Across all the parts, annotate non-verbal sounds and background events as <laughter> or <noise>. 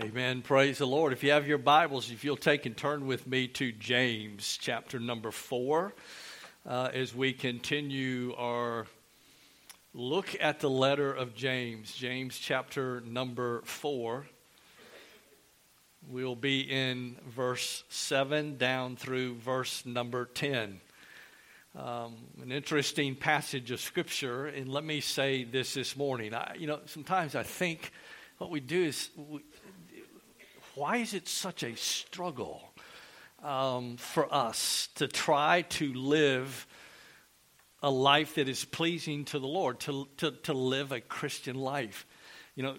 Amen. Praise the Lord. If you have your Bibles, if you'll take and turn with me to James chapter number four, uh, as we continue our look at the letter of James, James chapter number four. We'll be in verse 7 down through verse number 10. Um, an interesting passage of Scripture, and let me say this this morning. I, you know, sometimes I think what we do is we, why is it such a struggle um, for us to try to live a life that is pleasing to the Lord, to, to, to live a Christian life? You know,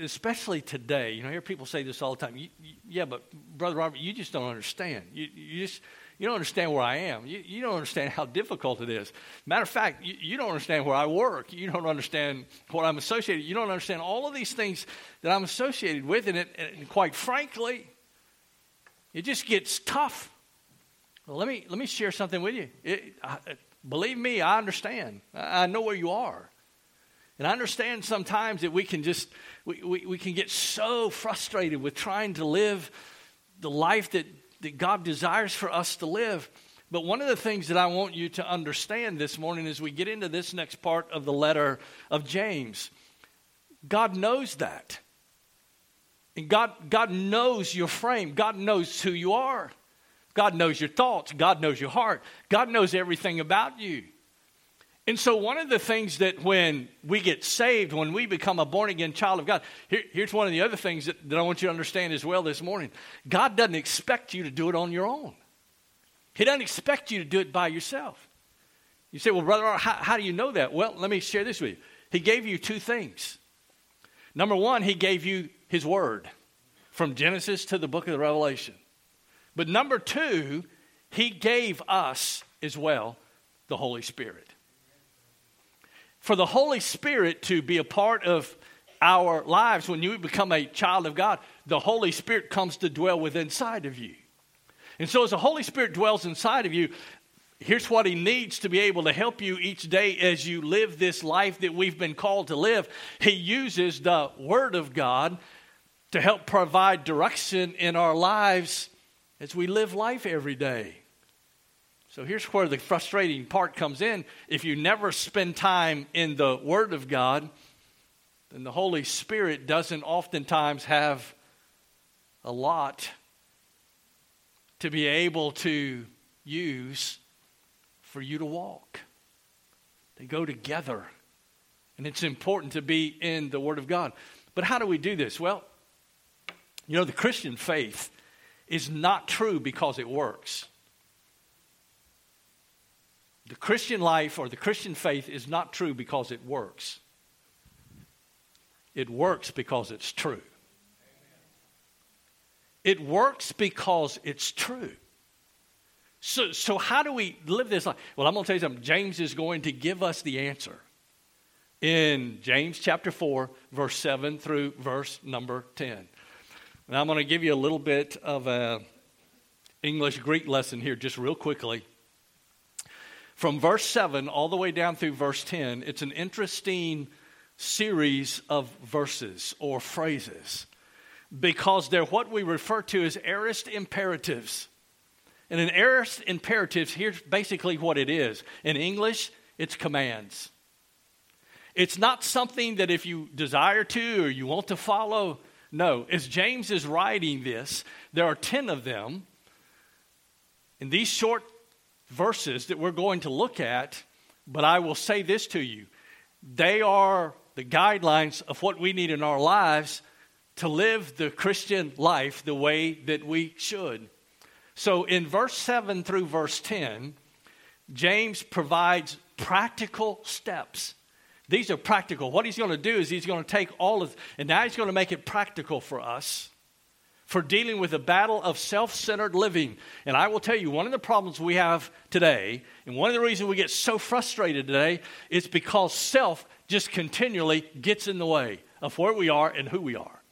especially today, you know, I hear people say this all the time. You, you, yeah, but Brother Robert, you just don't understand. You, you just you don't understand where I am. You, you don't understand how difficult it is. Matter of fact, you, you don't understand where I work. You don't understand what I'm associated. With. You don't understand all of these things that I'm associated with, and, it, and quite frankly, it just gets tough. Well, let me let me share something with you. It, I, believe me, I understand. I, I know where you are. And I understand sometimes that we can just we, we, we, can get so frustrated with trying to live the life that that God desires for us to live. But one of the things that I want you to understand this morning as we get into this next part of the letter of James, God knows that. And God, God knows your frame. God knows who you are. God knows your thoughts. God knows your heart. God knows everything about you. And so, one of the things that when we get saved, when we become a born again child of God, here, here's one of the other things that, that I want you to understand as well this morning God doesn't expect you to do it on your own, He doesn't expect you to do it by yourself. You say, Well, brother, how, how do you know that? Well, let me share this with you. He gave you two things. Number one, He gave you His Word from Genesis to the book of the Revelation. But number two, He gave us as well the Holy Spirit for the Holy Spirit to be a part of our lives, when you become a child of God, the Holy Spirit comes to dwell within inside of you. And so, as the Holy Spirit dwells inside of you, here's what He needs to be able to help you each day as you live this life that we've been called to live. He uses the Word of God to help provide direction in our lives as we live life every day. So here's where the frustrating part comes in. If you never spend time in the Word of God, then the Holy Spirit doesn't oftentimes have a lot to be able to use for you to walk. They go together. And it's important to be in the Word of God. But how do we do this? Well, you know, the Christian faith is not true because it works. The Christian life or the Christian faith is not true because it works. It works because it's true. It works because it's true. So, so how do we live this life? Well, I'm going to tell you something. James is going to give us the answer in James chapter 4, verse 7 through verse number 10. And I'm going to give you a little bit of a English Greek lesson here, just real quickly. From verse 7 all the way down through verse 10, it's an interesting series of verses or phrases because they're what we refer to as aorist imperatives. And an aorist imperative, here's basically what it is. In English, it's commands. It's not something that if you desire to or you want to follow, no. As James is writing this, there are 10 of them. In these short verses that we're going to look at, but I will say this to you. They are the guidelines of what we need in our lives to live the Christian life the way that we should. So in verse 7 through verse 10, James provides practical steps. These are practical. What he's going to do is he's going to take all of, and now he's going to make it practical for us for dealing with the battle of self centered living. And I will tell you, one of the problems we have today, and one of the reasons we get so frustrated today, is because self just continually gets in the way of where we are and who we are.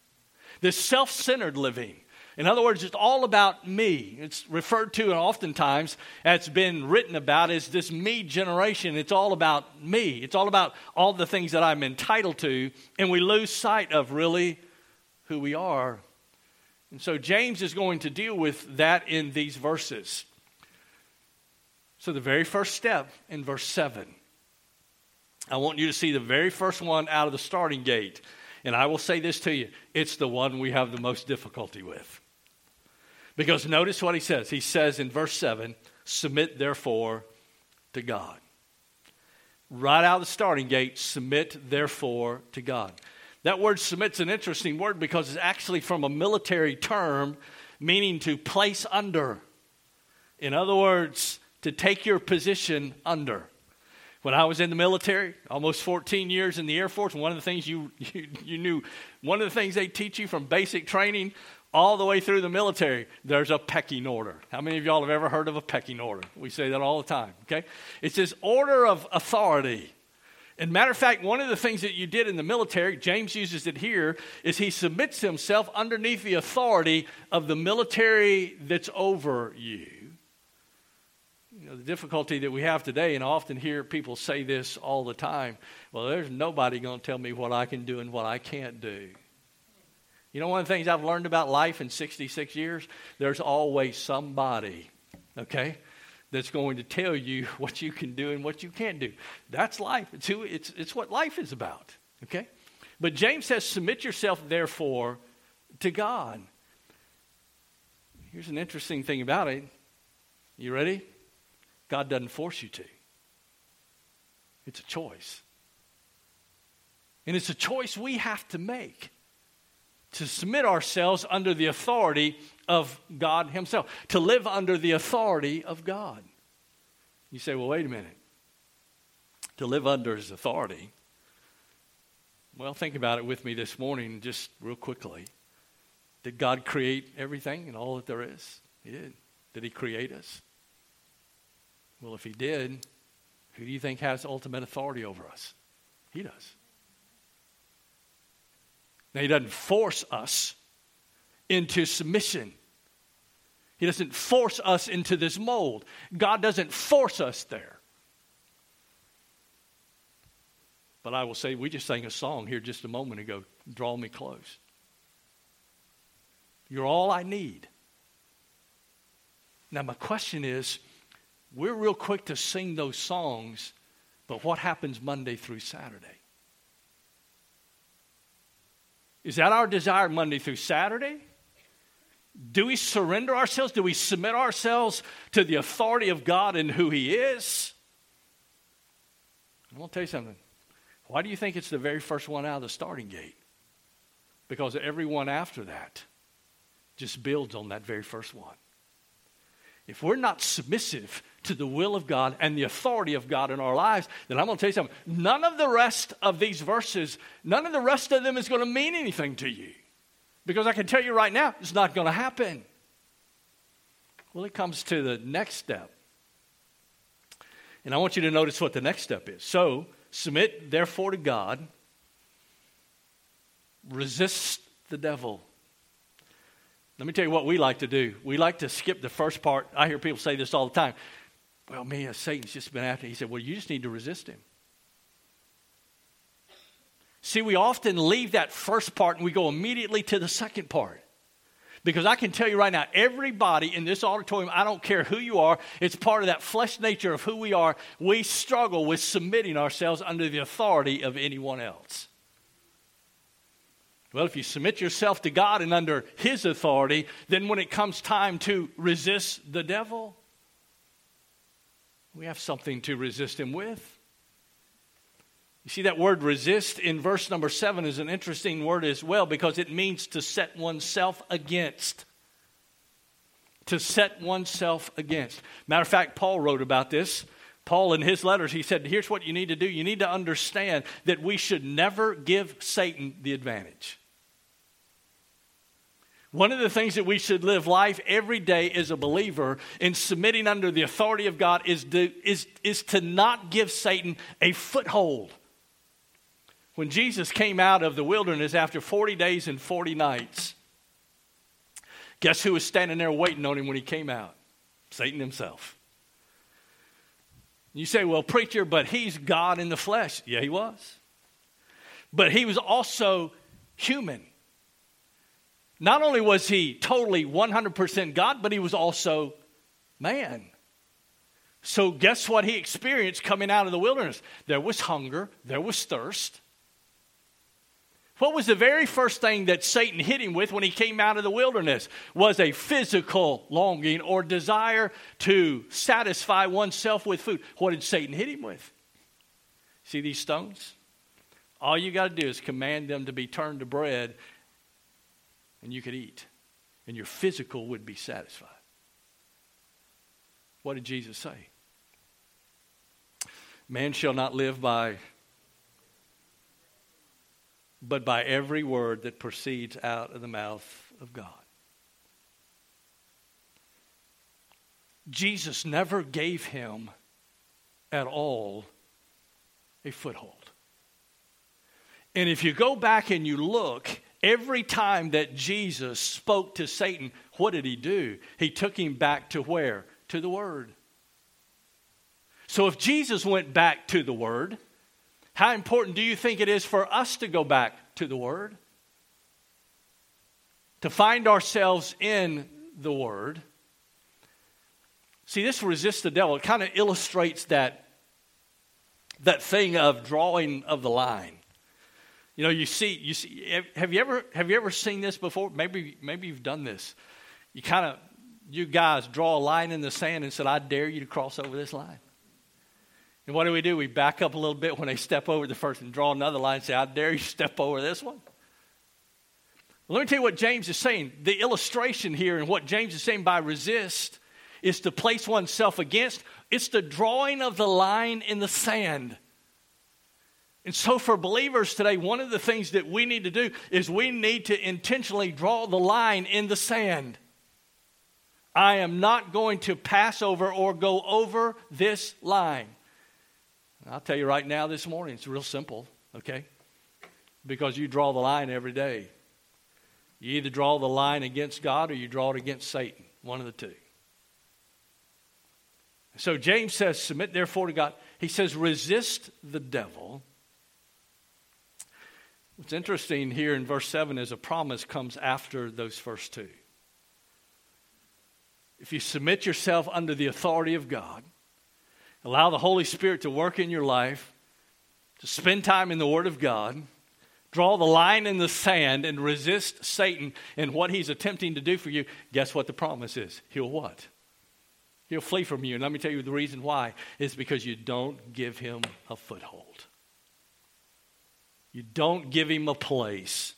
This self centered living. In other words, it's all about me. It's referred to and oftentimes it's been written about as this me generation. It's all about me. It's all about all the things that I'm entitled to, and we lose sight of really who we are. And so James is going to deal with that in these verses. So, the very first step in verse 7, I want you to see the very first one out of the starting gate. And I will say this to you it's the one we have the most difficulty with. Because notice what he says. He says in verse 7 Submit therefore to God. Right out of the starting gate, submit therefore to God. That word submit's an interesting word because it's actually from a military term meaning to place under. In other words, to take your position under. When I was in the military, almost 14 years in the Air Force, one of the things you, <laughs> you, you knew, one of the things they teach you from basic training all the way through the military, there's a pecking order. How many of y'all have ever heard of a pecking order? We say that all the time, okay? It's this order of authority. And matter of fact, one of the things that you did in the military, James uses it here, is he submits himself underneath the authority of the military that's over you. You know, the difficulty that we have today, and I often hear people say this all the time well, there's nobody going to tell me what I can do and what I can't do. You know, one of the things I've learned about life in 66 years? There's always somebody, okay, that's going to tell you <laughs> what you can do and what you can't do. That's life. It's, who, it's, it's what life is about, okay? But James says, Submit yourself, therefore, to God. Here's an interesting thing about it. You ready? God doesn't force you to, it's a choice. And it's a choice we have to make to submit ourselves under the authority of God Himself, to live under the authority of God. You say, well, wait a minute. To live under His authority. Well, think about it with me this morning, just real quickly. Did God create everything and all that there is? He did. Did He create us? Well, if He did, who do you think has ultimate authority over us? He does. Now, He doesn't force us into submission. He doesn't force us into this mold. God doesn't force us there. But I will say, we just sang a song here just a moment ago Draw Me Close. You're all I need. Now, my question is we're real quick to sing those songs, but what happens Monday through Saturday? Is that our desire Monday through Saturday? Do we surrender ourselves? Do we submit ourselves to the authority of God and who He is? I'm going to tell you something. Why do you think it's the very first one out of the starting gate? Because everyone after that just builds on that very first one. If we're not submissive to the will of God and the authority of God in our lives, then I'm going to tell you something. None of the rest of these verses, none of the rest of them is going to mean anything to you. Because I can tell you right now, it's not going to happen. Well, it comes to the next step. And I want you to notice what the next step is. So, submit therefore to God, resist the devil let me tell you what we like to do. We like to skip the first part. I hear people say this all the time. Well, man, Satan's just been after. He said, Well, you just need to resist him. See, we often leave that first part and we go immediately to the second part. Because I can tell you right now, everybody in this auditorium, I don't care who you are, it's part of that flesh nature of who we are. We struggle with submitting ourselves under the authority of anyone else. Well, if you submit yourself to God and under His authority, then when it comes time to resist the devil, we have something to resist him with. You see, that word resist in verse number seven is an interesting word as well because it means to set oneself against. To set oneself against. Matter of fact, Paul wrote about this. Paul, in his letters, he said, Here's what you need to do. You need to understand that we should never give Satan the advantage. One of the things that we should live life every day as a believer in submitting under the authority of God is to, is, is to not give Satan a foothold. When Jesus came out of the wilderness after 40 days and 40 nights, guess who was standing there waiting on him when he came out? Satan himself. You say, well, preacher, but he's God in the flesh. Yeah, he was. But he was also human. Not only was he totally 100% God, but he was also man. So, guess what he experienced coming out of the wilderness? There was hunger, there was thirst. What was the very first thing that Satan hit him with when he came out of the wilderness? Was a physical longing or desire to satisfy oneself with food. What did Satan hit him with? See these stones? All you got to do is command them to be turned to bread, and you could eat, and your physical would be satisfied. What did Jesus say? Man shall not live by, but by every word that proceeds out of the mouth of God. Jesus never gave him at all a foothold. And if you go back and you look, every time that Jesus spoke to Satan, what did he do? He took him back to where? To the Word. So if Jesus went back to the Word, how important do you think it is for us to go back to the Word? To find ourselves in the Word. See, this resists the devil. It kind of illustrates that, that thing of drawing of the line. You know, you see, you see. Have you ever have you ever seen this before? Maybe maybe you've done this. You kind of you guys draw a line in the sand and said, "I dare you to cross over this line." And what do we do? We back up a little bit when they step over the first and draw another line and say, I dare you step over this one. Well, let me tell you what James is saying. The illustration here and what James is saying by resist is to place oneself against, it's the drawing of the line in the sand. And so, for believers today, one of the things that we need to do is we need to intentionally draw the line in the sand. I am not going to pass over or go over this line. I'll tell you right now this morning, it's real simple, okay? Because you draw the line every day. You either draw the line against God or you draw it against Satan, one of the two. So James says, Submit therefore to God. He says, Resist the devil. What's interesting here in verse 7 is a promise comes after those first two. If you submit yourself under the authority of God, Allow the Holy Spirit to work in your life, to spend time in the Word of God, draw the line in the sand, and resist Satan and what he's attempting to do for you. Guess what the promise is? He'll what? He'll flee from you. And let me tell you the reason why is because you don't give him a foothold. You don't give him a place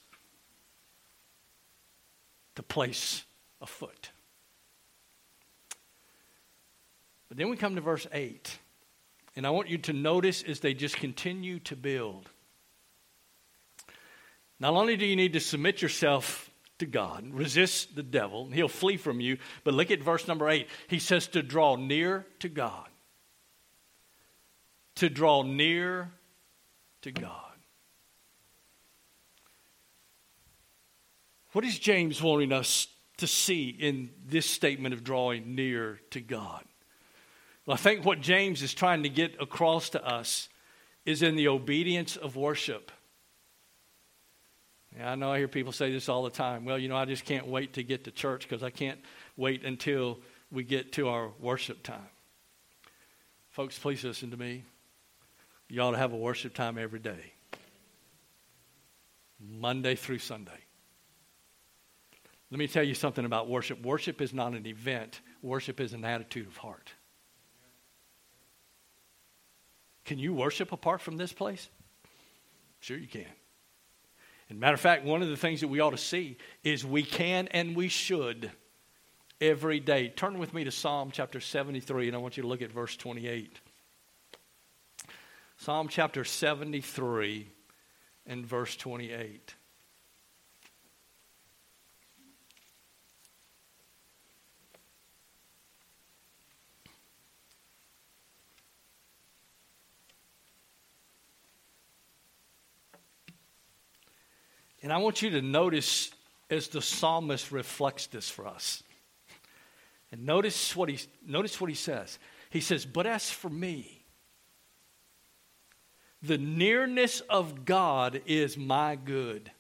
to place a foot. But then we come to verse 8. And I want you to notice as they just continue to build. Not only do you need to submit yourself to God, resist the devil, he'll flee from you, but look at verse number 8. He says to draw near to God. To draw near to God. What is James wanting us to see in this statement of drawing near to God? Well, I think what James is trying to get across to us is in the obedience of worship. Yeah, I know I hear people say this all the time. Well, you know, I just can't wait to get to church because I can't wait until we get to our worship time. Folks, please listen to me. You ought to have a worship time every day, Monday through Sunday. Let me tell you something about worship. Worship is not an event, worship is an attitude of heart. Can you worship apart from this place? Sure, you can. And matter of fact, one of the things that we ought to see is we can and we should every day. Turn with me to Psalm chapter 73, and I want you to look at verse 28. Psalm chapter 73 and verse 28. And I want you to notice as the psalmist reflects this for us. And notice what he, notice what he says. He says, But as for me, the nearness of God is my good.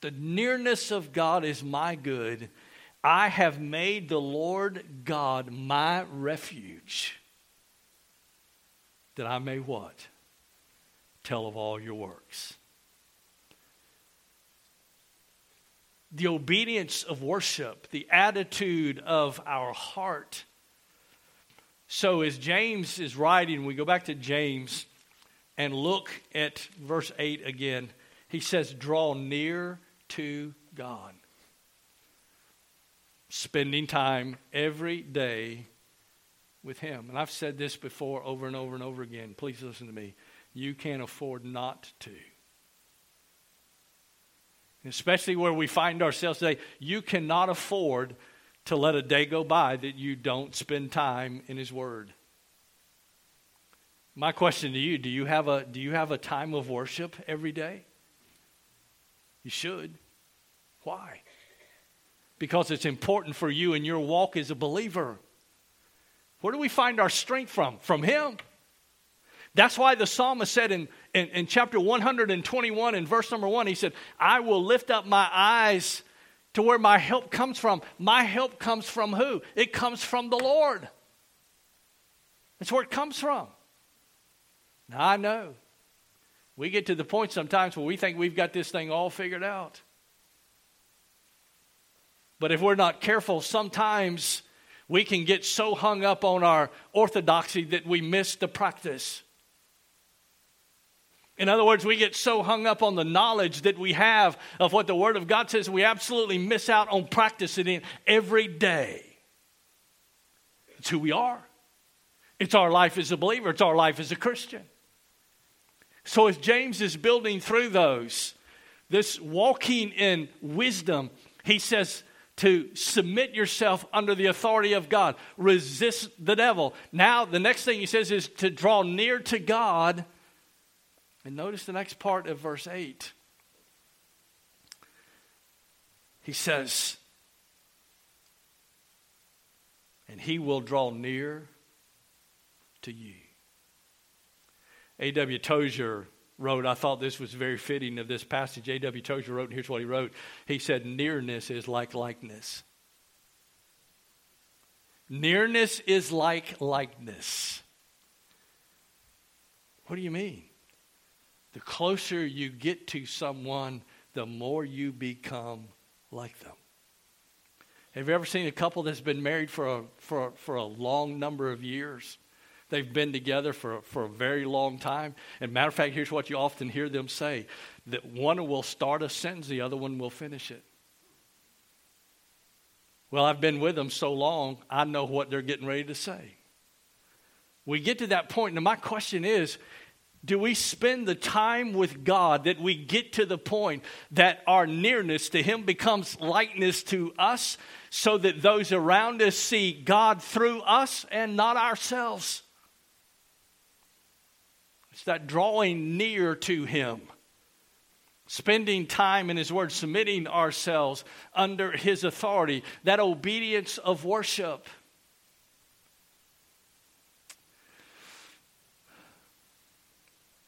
The nearness of God is my good. I have made the Lord God my refuge, that I may what? Tell of all your works. The obedience of worship, the attitude of our heart. So, as James is writing, we go back to James and look at verse 8 again. He says, Draw near to God. Spending time every day with Him. And I've said this before over and over and over again. Please listen to me. You can't afford not to. Especially where we find ourselves today, you cannot afford to let a day go by that you don't spend time in His Word. My question to you, do you have a do you have a time of worship every day? You should. Why? Because it's important for you in your walk as a believer. Where do we find our strength from? From Him. That's why the psalmist said in, in, in, chapter 121, in verse number one, he said, I will lift up my eyes to where my help comes from. My help comes from who? It comes from the Lord. That's where it comes from. Now, I know we get to the point sometimes where we think we've got this thing all figured out. But if we're not careful, sometimes we can get so hung up on our orthodoxy that we miss the practice. In other words, we get so hung up on the knowledge that we have of what the Word of God says, we absolutely miss out on practicing it every day. It's who we are, it's our life as a believer, it's our life as a Christian. So, as James is building through those, this walking in wisdom, he says to submit yourself under the authority of God, resist the devil. Now, the next thing he says is to draw near to God. And notice the next part of verse 8. He says, and he will draw near to you. A.W. Tozer wrote, I thought this was very fitting of this passage. A.W. Tozer wrote, and here's what he wrote. He said, Nearness is like likeness. Nearness is like likeness. What do you mean? The closer you get to someone, the more you become like them. Have you ever seen a couple that's been married for a, for, for a long number of years? They've been together for, for a very long time. And matter of fact, here's what you often hear them say that one will start a sentence, the other one will finish it. Well, I've been with them so long, I know what they're getting ready to say. We get to that point, and my question is do we spend the time with God that we get to the point that our nearness to Him becomes likeness to us so that those around us see God through us and not ourselves? It's that drawing near to Him, spending time in His Word, submitting ourselves under His authority, that obedience of worship.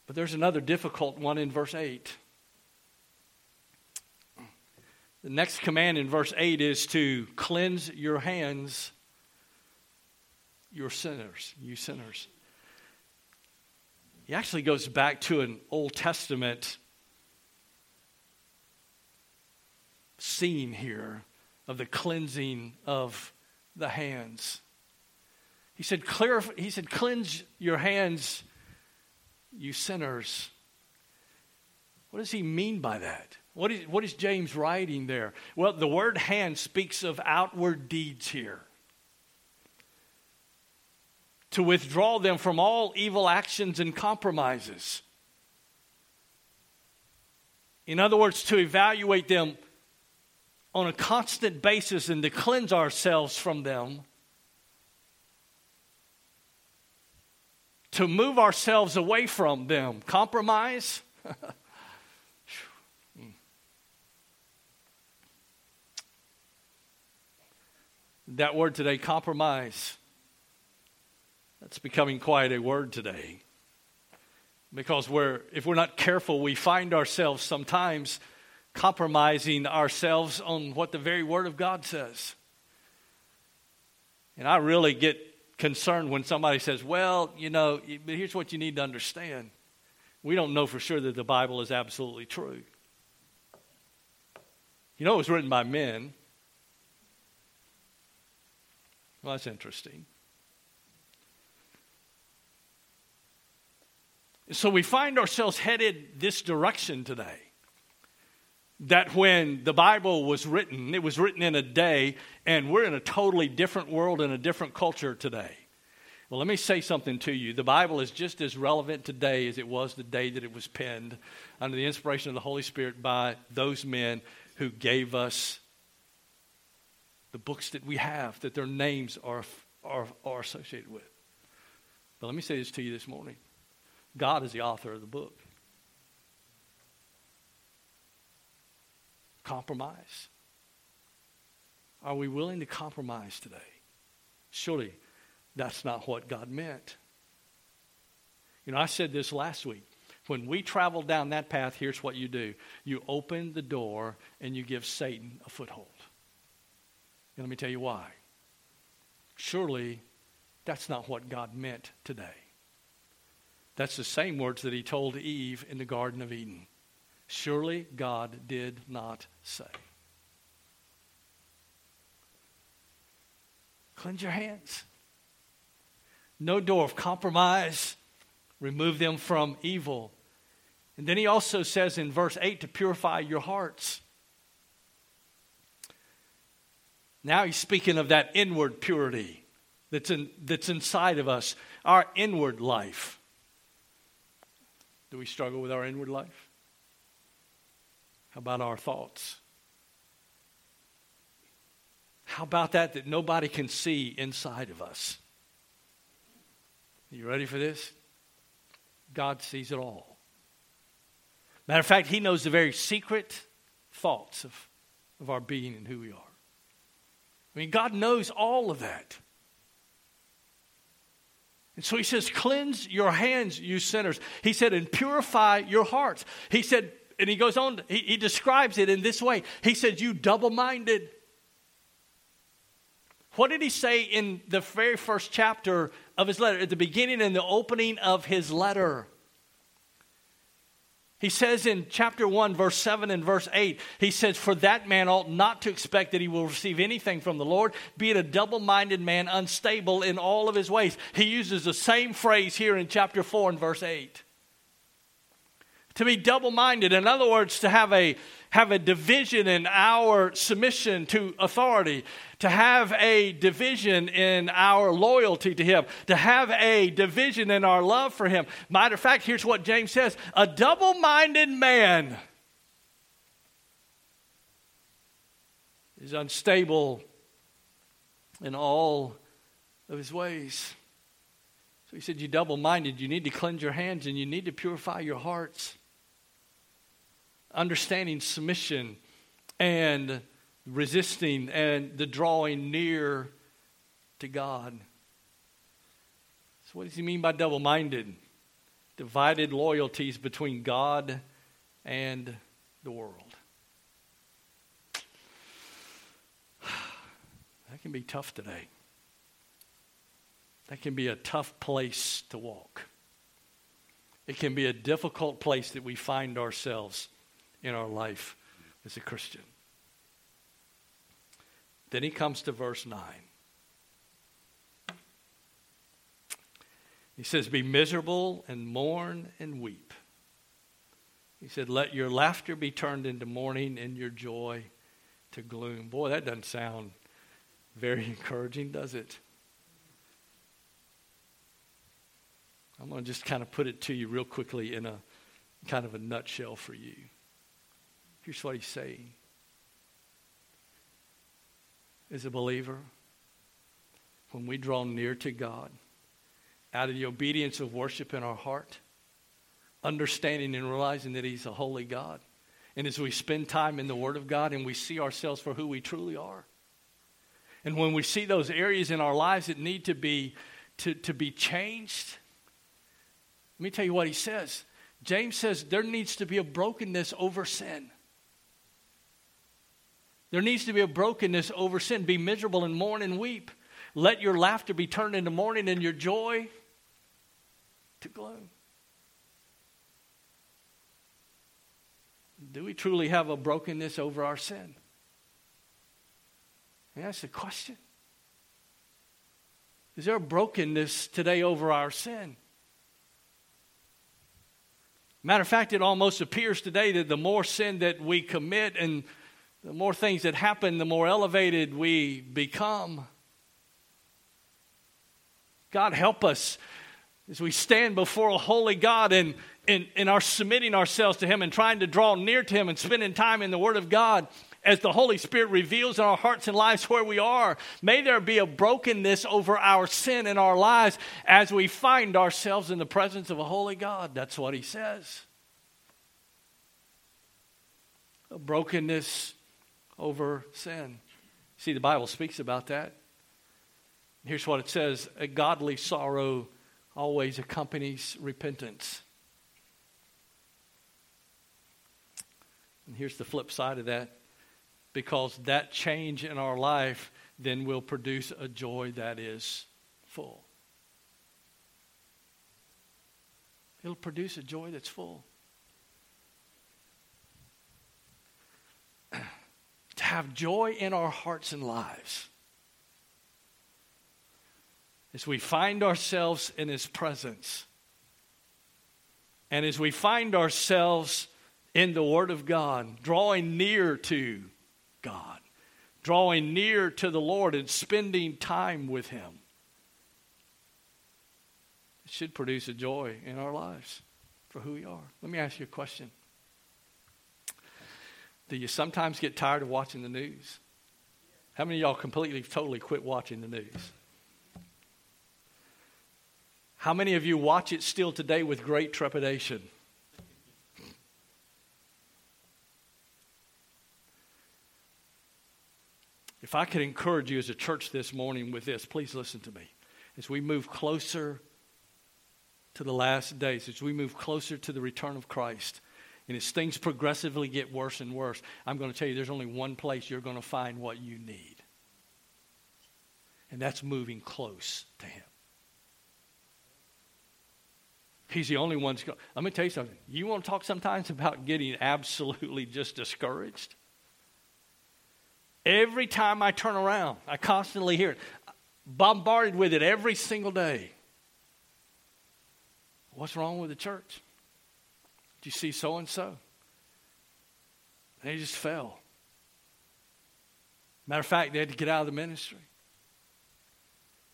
But there's another difficult one in verse 8. The next command in verse 8 is to cleanse your hands, your sinners, you sinners. He actually goes back to an Old Testament scene here of the cleansing of the hands. He said, Clear, he said, cleanse your hands, you sinners. What does he mean by that? What is, what is James writing there? Well, the word hand speaks of outward deeds here to withdraw them from all evil actions and compromises. In other words, to evaluate them on a constant basis and to cleanse ourselves from them. To move ourselves away from them. Compromise? <laughs> that word today, compromise. That's becoming quite a word today. Because we're, if we're not careful, we find ourselves sometimes compromising ourselves on what the very Word of God says. And I really get concerned when somebody says, well, you know, but here's what you need to understand. We don't know for sure that the Bible is absolutely true. You know, it was written by men. Well, that's interesting. So we find ourselves headed this direction today. That when the Bible was written, it was written in a day, and we're in a totally different world and a different culture today. Well, let me say something to you. The Bible is just as relevant today as it was the day that it was penned under the inspiration of the Holy Spirit by those men who gave us the books that we have, that their names are, are, are associated with. But let me say this to you this morning God is the author of the book. Compromise. Are we willing to compromise today? Surely that's not what God meant. You know, I said this last week. When we travel down that path, here's what you do you open the door and you give Satan a foothold. And let me tell you why. Surely that's not what God meant today. That's the same words that he told Eve in the Garden of Eden. Surely God did not say. Cleanse your hands. No door of compromise. Remove them from evil. And then he also says in verse 8 to purify your hearts. Now he's speaking of that inward purity that's, in, that's inside of us, our inward life. Do we struggle with our inward life? About our thoughts? How about that that nobody can see inside of us? You ready for this? God sees it all. Matter of fact, He knows the very secret thoughts of, of our being and who we are. I mean, God knows all of that. And so he says, Cleanse your hands, you sinners. He said, And purify your hearts. He said, and he goes on, he, he describes it in this way. He says, You double minded. What did he say in the very first chapter of his letter, at the beginning and the opening of his letter? He says in chapter 1, verse 7 and verse 8, he says, For that man ought not to expect that he will receive anything from the Lord, being a double minded man, unstable in all of his ways. He uses the same phrase here in chapter 4 and verse 8. To be double minded, in other words, to have a have a division in our submission to authority, to have a division in our loyalty to Him, to have a division in our love for Him. Matter of fact, here's what James says a double minded man is unstable in all of his ways. So he said, You double minded, you need to cleanse your hands and you need to purify your hearts understanding submission and resisting and the drawing near to God. So, what does he mean by double minded? Divided loyalties between God and the world. <sighs> That can be tough today. That can be a tough place to walk. It can be a difficult place that we find ourselves in our life as a Christian. Then he comes to verse 9. He says, Be miserable and mourn and weep. He said, Let your laughter be turned into mourning and your joy to gloom. Boy, that doesn't sound very <laughs> encouraging, does it? I'm going to just kind of put it to you real quickly in a kind of a nutshell for you. Here's what he's saying. As a believer, when we draw near to God, out of the obedience of worship in our heart, understanding and realizing that He's a holy God, and as we spend time in the Word of God and we see ourselves for who we truly are, and when we see those areas in our lives that need to be, to, to be changed, let me tell you what He says. James says there needs to be a brokenness over sin. There needs to be a brokenness over sin. Be miserable and mourn and weep. Let your laughter be turned into mourning and your joy to gloom. Do we truly have a brokenness over our sin? And that's the question. Is there a brokenness today over our sin? Matter of fact, it almost appears today that the more sin that we commit and the more things that happen, the more elevated we become. God, help us as we stand before a holy God and, and, and are submitting ourselves to Him and trying to draw near to Him and spending time in the Word of God as the Holy Spirit reveals in our hearts and lives where we are. May there be a brokenness over our sin in our lives as we find ourselves in the presence of a holy God. That's what He says. A brokenness over sin. See, the Bible speaks about that. Here's what it says A godly sorrow always accompanies repentance. And here's the flip side of that because that change in our life then will produce a joy that is full. It'll produce a joy that's full. To have joy in our hearts and lives as we find ourselves in His presence and as we find ourselves in the Word of God, drawing near to God, drawing near to the Lord and spending time with Him. It should produce a joy in our lives for who we are. Let me ask you a question. Do you sometimes get tired of watching the news? How many of y'all completely, totally quit watching the news? How many of you watch it still today with great trepidation? If I could encourage you as a church this morning with this, please listen to me. As we move closer to the last days, as we move closer to the return of Christ, and as things progressively get worse and worse, I'm going to tell you there's only one place you're going to find what you need. And that's moving close to Him. He's the only one. Let me tell you something. You want to talk sometimes about getting absolutely just discouraged? Every time I turn around, I constantly hear it, bombarded with it every single day. What's wrong with the church? You see so and so? They just fell. Matter of fact, they had to get out of the ministry.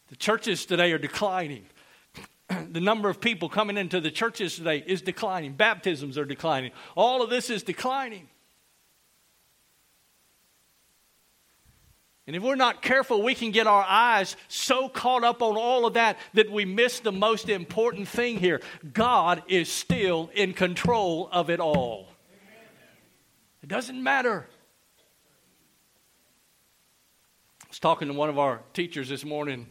The churches today are declining. <clears throat> the number of people coming into the churches today is declining. Baptisms are declining. All of this is declining. And if we're not careful, we can get our eyes so caught up on all of that that we miss the most important thing here. God is still in control of it all. It doesn't matter. I was talking to one of our teachers this morning,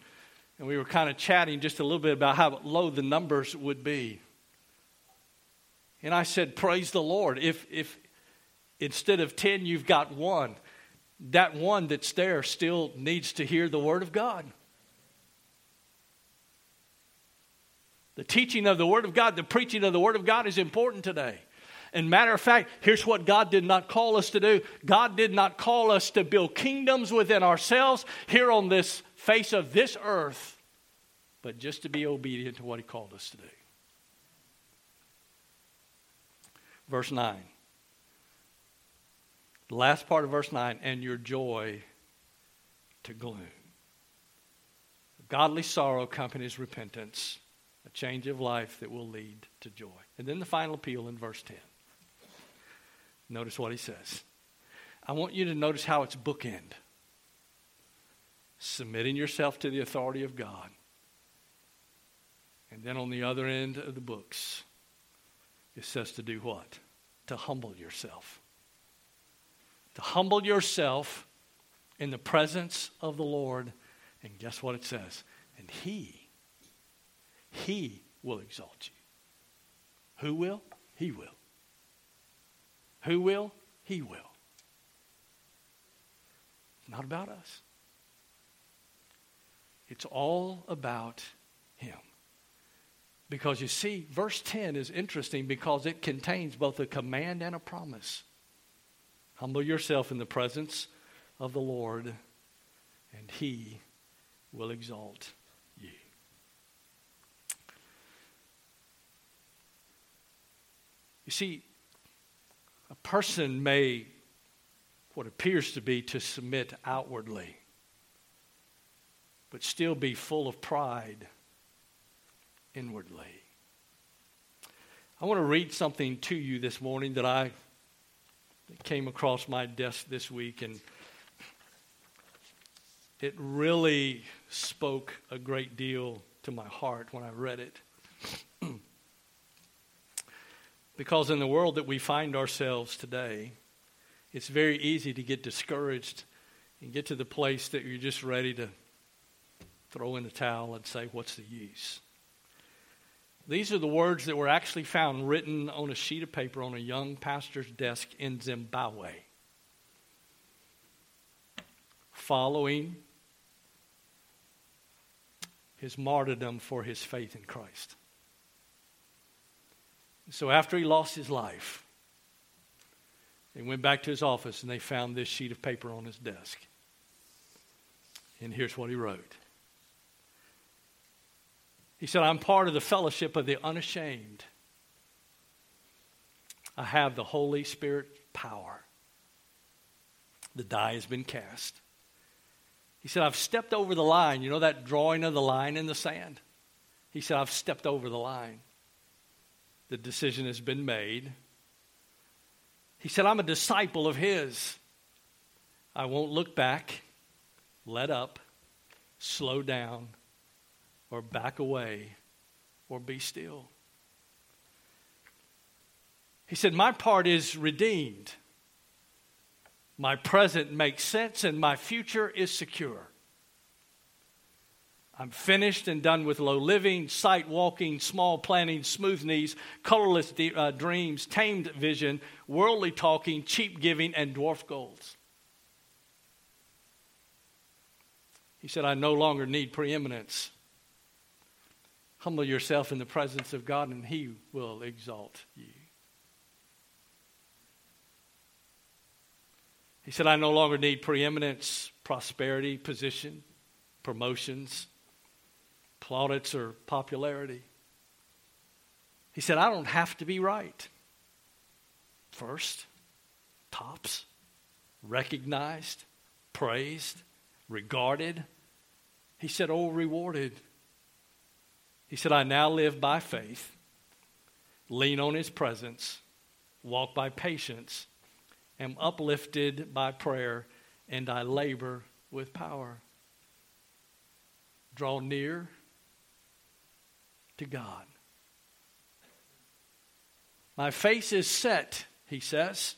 and we were kind of chatting just a little bit about how low the numbers would be. And I said, Praise the Lord. If, if instead of 10, you've got one that one that's there still needs to hear the Word of God. The teaching of the Word of God, the preaching of the Word of God is important today. And matter of fact, here's what God did not call us to do God did not call us to build kingdoms within ourselves here on this face of this earth, but just to be obedient to what He called us to do. Verse 9. The last part of verse 9, and your joy to gloom. Godly sorrow accompanies repentance, a change of life that will lead to joy. And then the final appeal in verse 10. Notice what he says. I want you to notice how it's bookend. Submitting yourself to the authority of God. And then on the other end of the books, it says to do what? To humble yourself to humble yourself in the presence of the Lord. And guess what it says? And He, He will exalt you. Who will? He will. Who will? He will. It's not about us. It's all about Him. Because you see, verse 10 is interesting because it contains both a command and a promise. Humble yourself in the presence of the Lord, and He will exalt you. You see, a person may, what appears to be, to submit outwardly, but still be full of pride inwardly. I want to read something to you this morning that I came across my desk this week, and it really spoke a great deal to my heart when I read it. <clears throat> because in the world that we find ourselves today, it's very easy to get discouraged and get to the place that you're just ready to throw in the towel and say, What's the use? These are the words that were actually found written on a sheet of paper on a young pastor's desk in Zimbabwe. Following his martyrdom for his faith in Christ. So after he lost his life, he went back to his office and they found this sheet of paper on his desk. And here's what he wrote he said, I'm part of the fellowship of the unashamed. I have the Holy Spirit power. The die has been cast. He said, I've stepped over the line. You know that drawing of the line in the sand? He said, I've stepped over the line. The decision has been made. He said, I'm a disciple of His. I won't look back, let up, slow down, or back away or be still. He said, My part is redeemed. My present makes sense and my future is secure. I'm finished and done with low living, sight walking, small planning, smooth knees, colorless de- uh, dreams, tamed vision, worldly talking, cheap giving, and dwarf goals. He said, I no longer need preeminence. Humble yourself in the presence of God, and He will exalt you. He said, I no longer need preeminence, prosperity, position, promotions, plaudits, or popularity. He said, I don't have to be right. First, tops, recognized, praised, regarded. He said, Oh, rewarded. He said, I now live by faith, lean on his presence, walk by patience, am uplifted by prayer, and I labor with power. Draw near to God. My face is set, he says.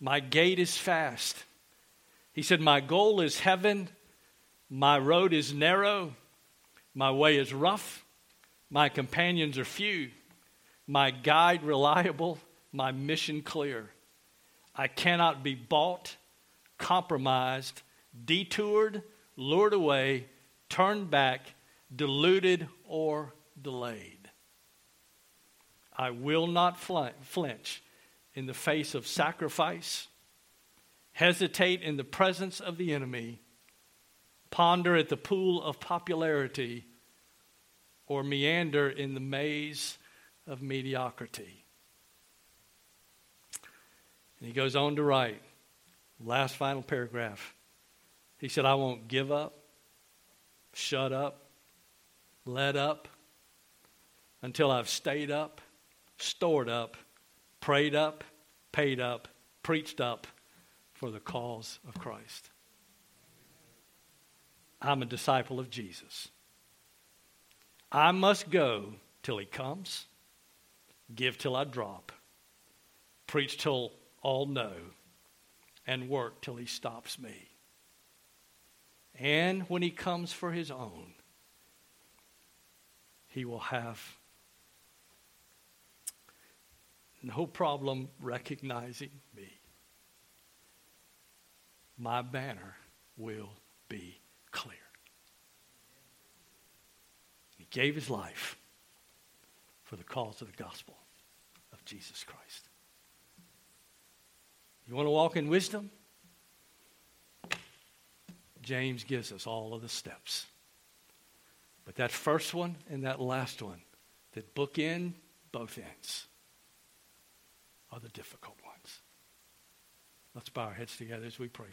My gait is fast. He said, My goal is heaven. My road is narrow. My way is rough. My companions are few. My guide reliable. My mission clear. I cannot be bought, compromised, detoured, lured away, turned back, deluded, or delayed. I will not flinch in the face of sacrifice, hesitate in the presence of the enemy ponder at the pool of popularity, or meander in the maze of mediocrity. And he goes on to write, last final paragraph. He said, I won't give up, shut up, let up until I've stayed up, stored up, prayed up, paid up, preached up for the cause of Christ. I'm a disciple of Jesus. I must go till he comes, give till I drop, preach till all know, and work till he stops me. And when he comes for his own, he will have no problem recognizing me. my banner will be clear. He gave his life for the cause of the gospel of Jesus Christ. You want to walk in wisdom? James gives us all of the steps. But that first one and that last one that bookend both ends are the difficult ones. Let's bow our heads together as we pray.